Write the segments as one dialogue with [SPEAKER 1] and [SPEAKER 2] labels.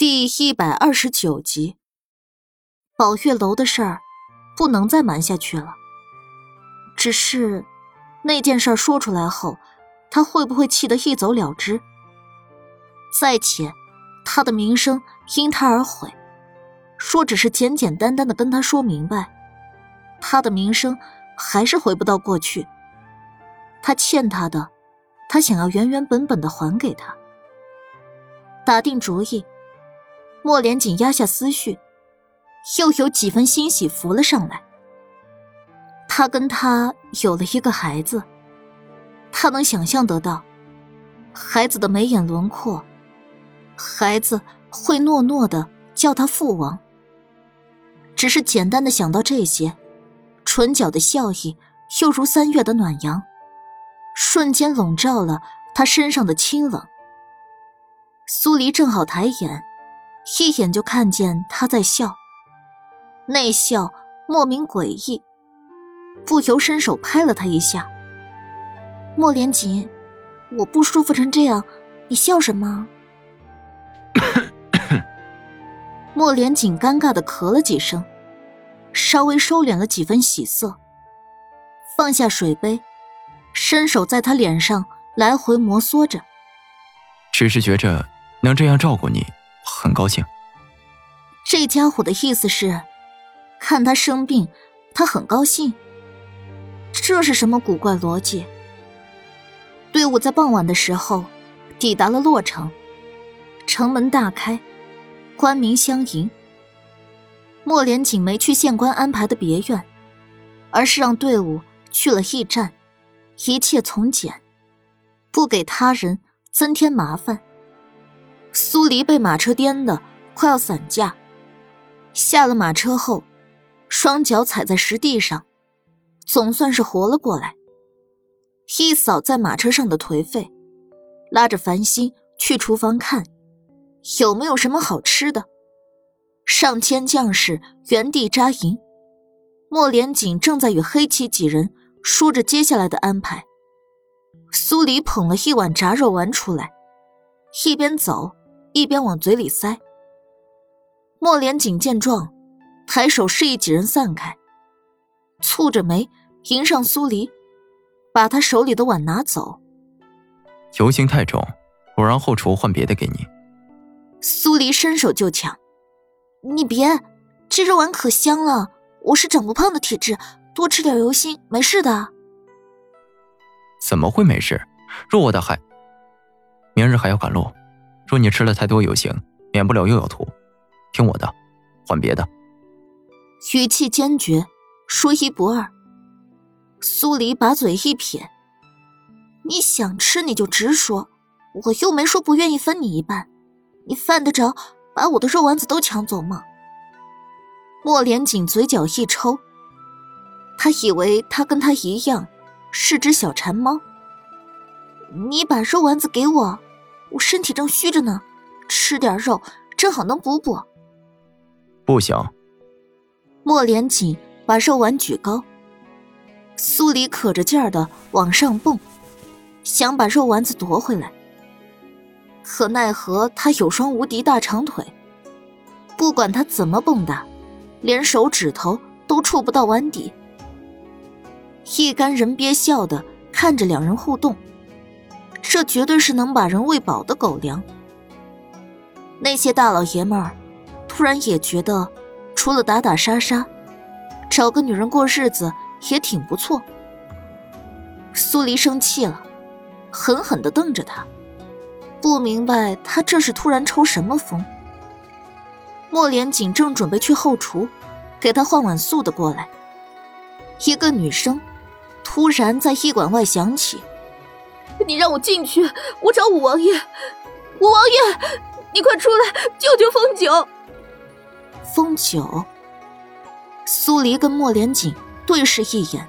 [SPEAKER 1] 第一百二十九集，宝月楼的事儿不能再瞒下去了。只是那件事说出来后，他会不会气得一走了之？再且，他的名声因他而毁。说只是简简单单的跟他说明白，他的名声还是回不到过去。他欠他的，他想要原原本本的还给他。打定主意。莫连锦压下思绪，又有几分欣喜浮了上来。他跟他有了一个孩子，他能想象得到，孩子的眉眼轮廓，孩子会诺诺的叫他父王。只是简单的想到这些，唇角的笑意又如三月的暖阳，瞬间笼罩了他身上的清冷。苏黎正好抬眼。一眼就看见他在笑，那笑莫名诡异，不由伸手拍了他一下。莫连锦，我不舒服成这样，你笑什么？莫连锦尴尬的咳了几声，稍微收敛了几分喜色，放下水杯，伸手在他脸上来回摩挲着。
[SPEAKER 2] 只是觉着能这样照顾你。很高兴。
[SPEAKER 1] 这家伙的意思是，看他生病，他很高兴。这是什么古怪逻辑？队伍在傍晚的时候抵达了洛城，城门大开，官民相迎。莫连锦没去县官安排的别院，而是让队伍去了驿站，一切从简，不给他人增添麻烦。苏黎被马车颠得快要散架，下了马车后，双脚踩在石地上，总算是活了过来。一扫在马车上的颓废，拉着繁星去厨房看，有没有什么好吃的。上千将士原地扎营，莫连锦正在与黑旗几人说着接下来的安排。苏黎捧了一碗炸肉丸出来，一边走。一边往嘴里塞。莫连锦见状，抬手示意几人散开，蹙着眉迎上苏黎，把他手里的碗拿走。
[SPEAKER 2] 油腥太重，我让后厨换别的给你。
[SPEAKER 1] 苏黎伸手就抢，你别，这肉丸可香了。我是长不胖的体质，多吃点油腥没事的。
[SPEAKER 2] 怎么会没事？若我的还，明日还要赶路。说你吃了太多油腥，免不了又要吐。听我的，换别的。
[SPEAKER 1] 语气坚决，说一不二。苏黎把嘴一撇：“你想吃你就直说，我又没说不愿意分你一半。你犯得着把我的肉丸子都抢走吗？”莫连锦嘴角一抽，他以为他跟他一样是只小馋猫。你把肉丸子给我。我身体正虚着呢，吃点肉正好能补补。
[SPEAKER 2] 不行。
[SPEAKER 1] 莫连锦把肉丸举高，苏黎可着劲儿的往上蹦，想把肉丸子夺回来。可奈何他有双无敌大长腿，不管他怎么蹦跶，连手指头都触不到碗底。一干人憋笑的看着两人互动。这绝对是能把人喂饱的狗粮。那些大老爷们儿突然也觉得，除了打打杀杀，找个女人过日子也挺不错。苏黎生气了，狠狠的瞪着他，不明白他这是突然抽什么风。莫连锦正准备去后厨给他换碗素的过来，一个女声突然在驿馆外响起。
[SPEAKER 3] 你让我进去，我找五王爷。五王爷，你快出来救救风九！
[SPEAKER 1] 风九，苏黎跟莫连锦对视一眼。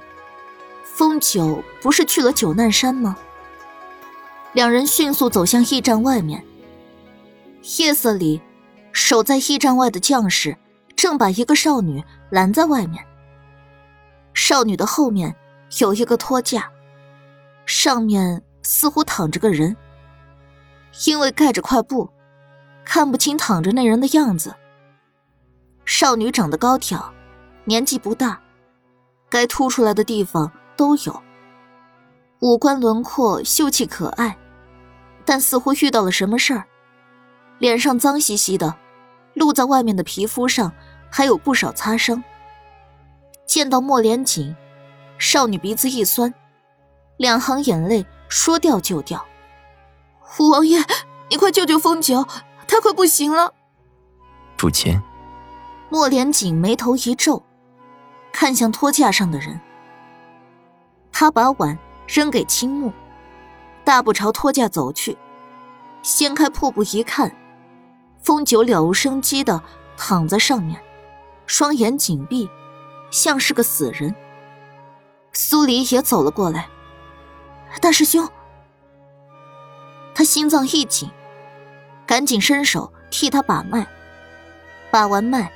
[SPEAKER 1] 风九不是去了九难山吗？两人迅速走向驿站外面。夜色里，守在驿站外的将士正把一个少女拦在外面。少女的后面有一个托架，上面。似乎躺着个人，因为盖着块布，看不清躺着那人的样子。少女长得高挑，年纪不大，该凸出来的地方都有。五官轮廓秀气可爱，但似乎遇到了什么事儿，脸上脏兮兮的，露在外面的皮肤上还有不少擦伤。见到莫连锦，少女鼻子一酸，两行眼泪说掉就掉。
[SPEAKER 3] 五王爷，你快救救风九，他快不行了。
[SPEAKER 2] 竹谦，
[SPEAKER 1] 莫连锦眉头一皱，看向托架上的人，他把碗。扔给青木，大步朝托架走去，掀开破布一看，风九了无生机的躺在上面，双眼紧闭，像是个死人。苏黎也走了过来，大师兄，他心脏一紧，赶紧伸手替他把脉，把完脉，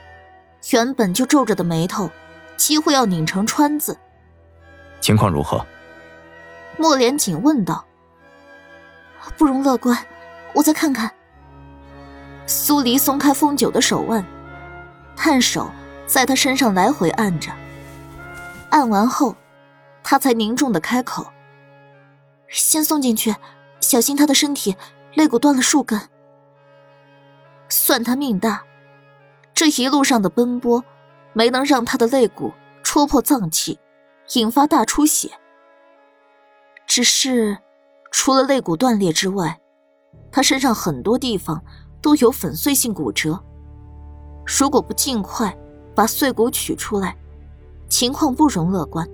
[SPEAKER 1] 原本就皱着的眉头几乎要拧成川字。
[SPEAKER 2] 情况如何？
[SPEAKER 1] 莫连锦问道：“不容乐观，我再看看。”苏黎松开风九的手腕，探手在他身上来回按着。按完后，他才凝重的开口：“先送进去，小心他的身体肋骨断了数根。算他命大，这一路上的奔波，没能让他的肋骨戳破脏器，引发大出血。”只是，除了肋骨断裂之外，他身上很多地方都有粉碎性骨折。如果不尽快把碎骨取出来，情况不容乐观。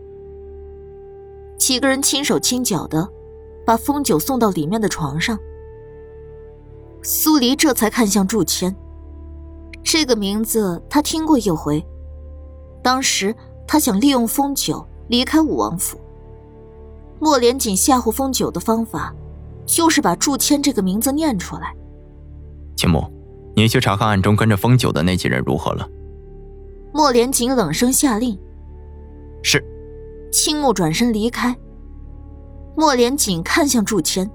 [SPEAKER 1] 几个人轻手轻脚的把风九送到里面的床上。苏黎这才看向祝谦，这个名字他听过一回。当时他想利用风九离开武王府。莫连锦吓唬风九的方法，就是把祝谦这个名字念出来。
[SPEAKER 2] 青木，你去查看暗中跟着风九的那几人如何了。
[SPEAKER 1] 莫连锦冷声下令。
[SPEAKER 2] 是。
[SPEAKER 1] 青木转身离开。莫连锦看向祝谦，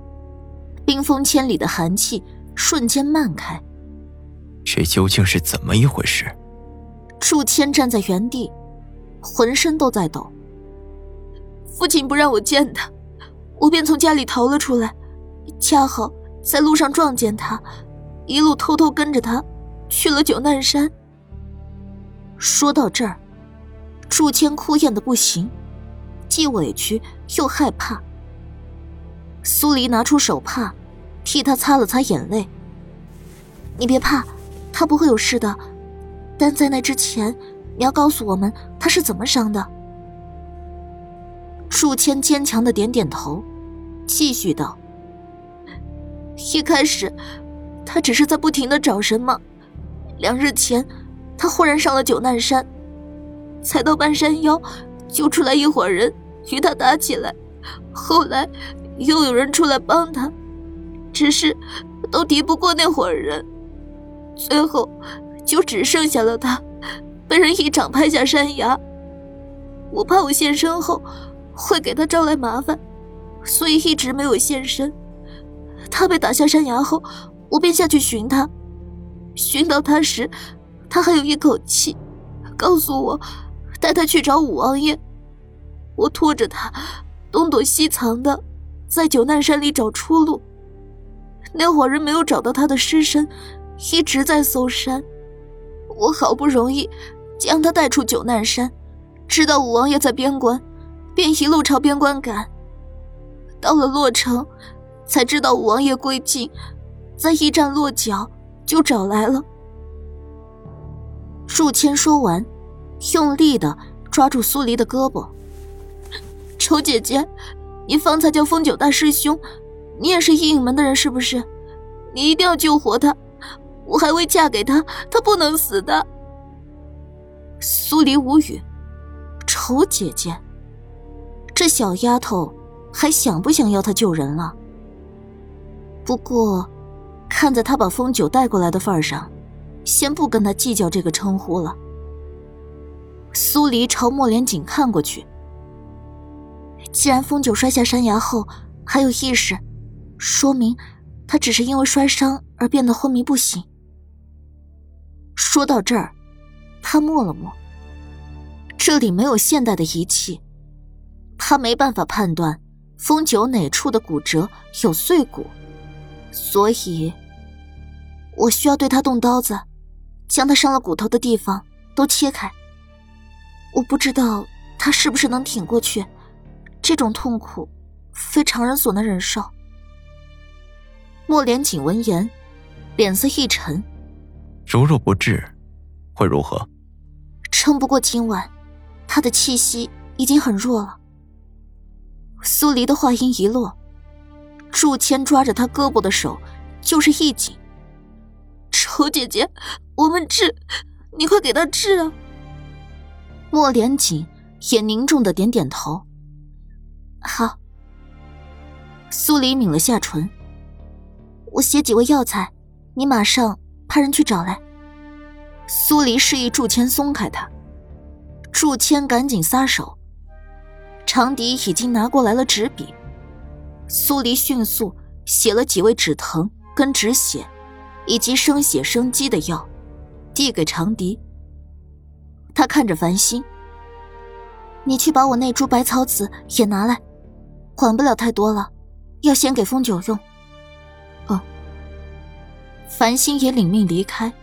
[SPEAKER 1] 冰封千里的寒气瞬间漫开。
[SPEAKER 2] 这究竟是怎么一回事？
[SPEAKER 1] 祝谦站在原地，浑身都在抖。
[SPEAKER 3] 父亲不让我见他，我便从家里逃了出来，恰好在路上撞见他，一路偷偷跟着他，去了九难山。
[SPEAKER 1] 说到这儿，祝谦哭咽的不行，既委屈又害怕。苏黎拿出手帕，替他擦了擦眼泪。你别怕，他不会有事的，但在那之前，你要告诉我们他是怎么伤的。祝谦坚强的点点头，继续道：“
[SPEAKER 3] 一开始，他只是在不停的找什么。两日前，他忽然上了九难山，才到半山腰，就出来一伙人与他打起来。后来，又有人出来帮他，只是都敌不过那伙人，最后就只剩下了他，被人一掌拍下山崖。我怕我现身后。”会给他招来麻烦，所以一直没有现身。他被打下山崖后，我便下去寻他。寻到他时，他还有一口气，告诉我带他去找五王爷。我拖着他，东躲西藏的，在九难山里找出路。那伙人没有找到他的尸身，一直在搜山。我好不容易将他带出九难山，知道五王爷在边关。便一路朝边关赶，到了洛城，才知道五王爷归晋，在驿站落脚，就找来了。
[SPEAKER 1] 祝谦说完，用力的抓住苏黎的胳膊：“
[SPEAKER 3] 丑姐姐，你方才叫风九大师兄，你也是阴影门的人是不是？你一定要救活他，我还未嫁给他，他不能死的。”
[SPEAKER 1] 苏黎无语：“丑姐姐。”这小丫头还想不想要他救人了？不过，看在他把风九带过来的份上，先不跟他计较这个称呼了。苏黎朝莫连锦看过去。既然风九摔下山崖后还有意识，说明他只是因为摔伤而变得昏迷不醒。说到这儿，他默了默。这里没有现代的仪器，他没办法判断风九哪处的骨折有碎骨，所以，我需要对他动刀子，将他伤了骨头的地方都切开。我不知道他是不是能挺过去，这种痛苦非常人所能忍受。莫连锦闻言，脸色一沉。
[SPEAKER 2] 如若不治，会如何？
[SPEAKER 1] 撑不过今晚，他的气息已经很弱了。苏黎的话音一落，祝谦抓着他胳膊的手就是一紧。
[SPEAKER 3] 丑姐姐，我们治，你快给他治啊！
[SPEAKER 1] 莫连锦也凝重的点点头。好。苏黎抿了下唇。我写几味药材，你马上派人去找来。苏黎示意祝谦松开他，祝谦赶紧撒手。长笛已经拿过来了纸笔，苏黎迅速写了几味止疼跟止血，以及生血生肌的药，递给长笛。他看着繁星：“你去把我那株百草籽也拿来，管不了太多了，要先给风九用。”哦繁星也领命离开。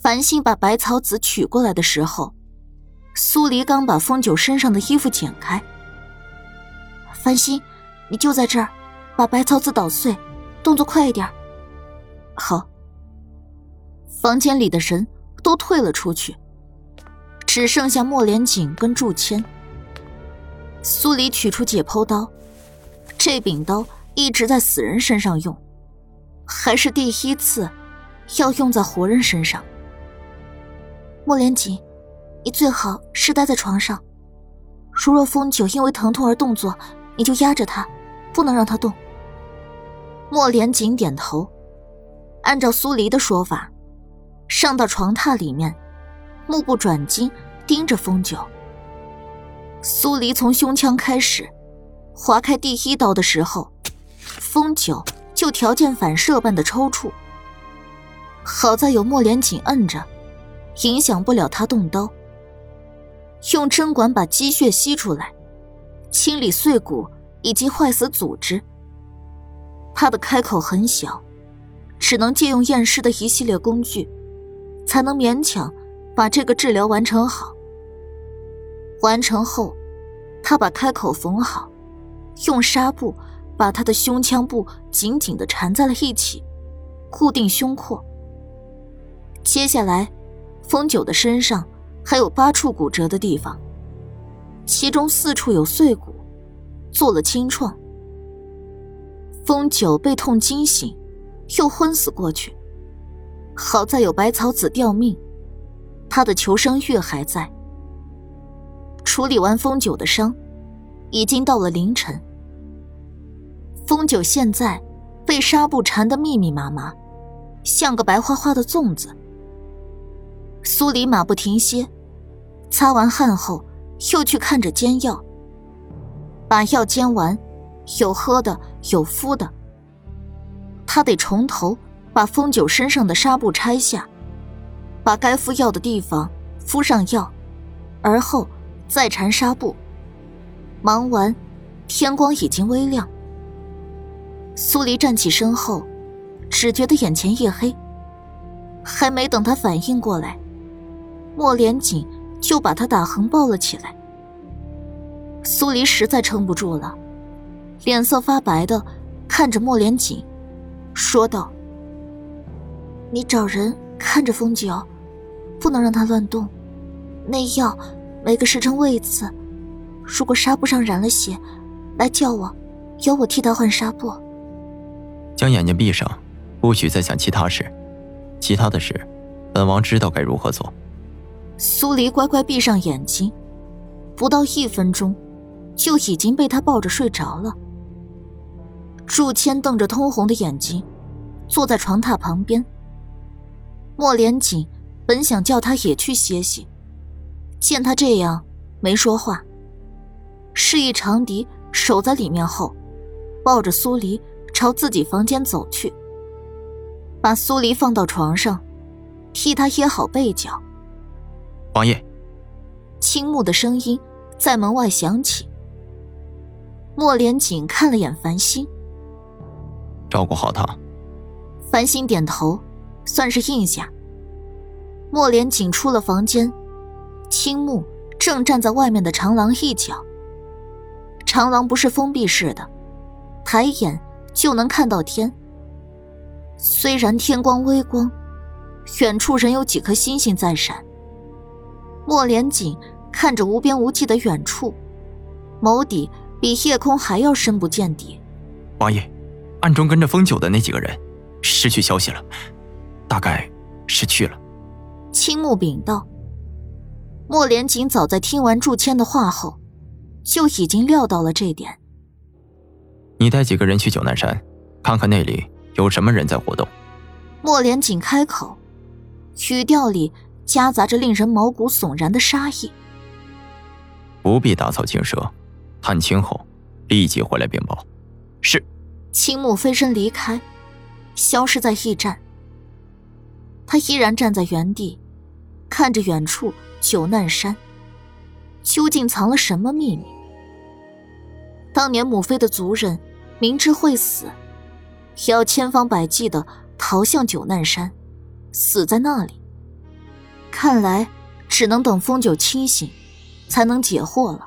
[SPEAKER 1] 繁星把百草籽取过来的时候，苏黎刚把风九身上的衣服剪开。繁星，你就在这儿，把百草籽捣碎，动作快一点。好。房间里的人都退了出去，只剩下莫连锦跟祝谦。苏黎取出解剖刀，这柄刀一直在死人身上用。还是第一次，要用在活人身上。莫连锦，你最好是待在床上。如若风九因为疼痛而动作，你就压着他，不能让他动。莫连锦点头，按照苏黎的说法，上到床榻里面，目不转睛盯着风九。苏黎从胸腔开始，划开第一刀的时候，风九。就条件反射般的抽搐，好在有莫连锦摁着，影响不了他动刀。用针管把积血吸出来，清理碎骨以及坏死组织。他的开口很小，只能借用验尸的一系列工具，才能勉强把这个治疗完成好。完成后，他把开口缝好，用纱布。把他的胸腔部紧紧的缠在了一起，固定胸廓。接下来，风九的身上还有八处骨折的地方，其中四处有碎骨，做了清创。风九被痛惊醒，又昏死过去。好在有百草籽吊命，他的求生欲还在。处理完风九的伤，已经到了凌晨。风九现在被纱布缠得密密麻麻，像个白花花的粽子。苏黎马不停歇，擦完汗后又去看着煎药。把药煎完，有喝的，有敷的。他得从头把风九身上的纱布拆下，把该敷药的地方敷上药，而后再缠纱布。忙完，天光已经微亮。苏黎站起身后，只觉得眼前一黑。还没等他反应过来，莫连锦就把他打横抱了起来。苏黎实在撑不住了，脸色发白的看着莫连锦，说道：“你找人看着风九，不能让他乱动。那药每个时辰喂一次，如果纱布上染了血，来叫我，由我替他换纱布。”
[SPEAKER 2] 将眼睛闭上，不许再想其他事。其他的事，本王知道该如何做。
[SPEAKER 1] 苏黎乖乖闭上眼睛，不到一分钟，就已经被他抱着睡着了。祝谦瞪着通红的眼睛，坐在床榻旁边。莫连锦本想叫他也去歇息，见他这样，没说话，示意长笛守在里面后，抱着苏黎。朝自己房间走去，把苏黎放到床上，替他掖好被角。
[SPEAKER 2] 王爷，
[SPEAKER 1] 青木的声音在门外响起。莫连锦看了眼繁星，
[SPEAKER 2] 照顾好他。
[SPEAKER 1] 繁星点头，算是应下。莫连锦出了房间，青木正站在外面的长廊一角。长廊不是封闭式的，抬眼就能看到天。虽然天光微光，远处仍有几颗星星在闪。莫连锦看着无边无际的远处，眸底比夜空还要深不见底。
[SPEAKER 2] 王爷，暗中跟着风九的那几个人失去消息了，大概是去了。
[SPEAKER 1] 青木禀道。莫连锦早在听完祝谦的话后。就已经料到了这点。
[SPEAKER 2] 你带几个人去九南山，看看那里有什么人在活动。
[SPEAKER 1] 莫连锦开口，语调里夹杂着令人毛骨悚然的杀意。
[SPEAKER 2] 不必打草惊蛇，探清后立即回来禀报。是。
[SPEAKER 1] 青木飞身离开，消失在驿站。他依然站在原地，看着远处九难山。究竟藏了什么秘密？当年母妃的族人明知会死，也要千方百计的逃向九难山，死在那里。看来只能等风九清醒，才能解惑了。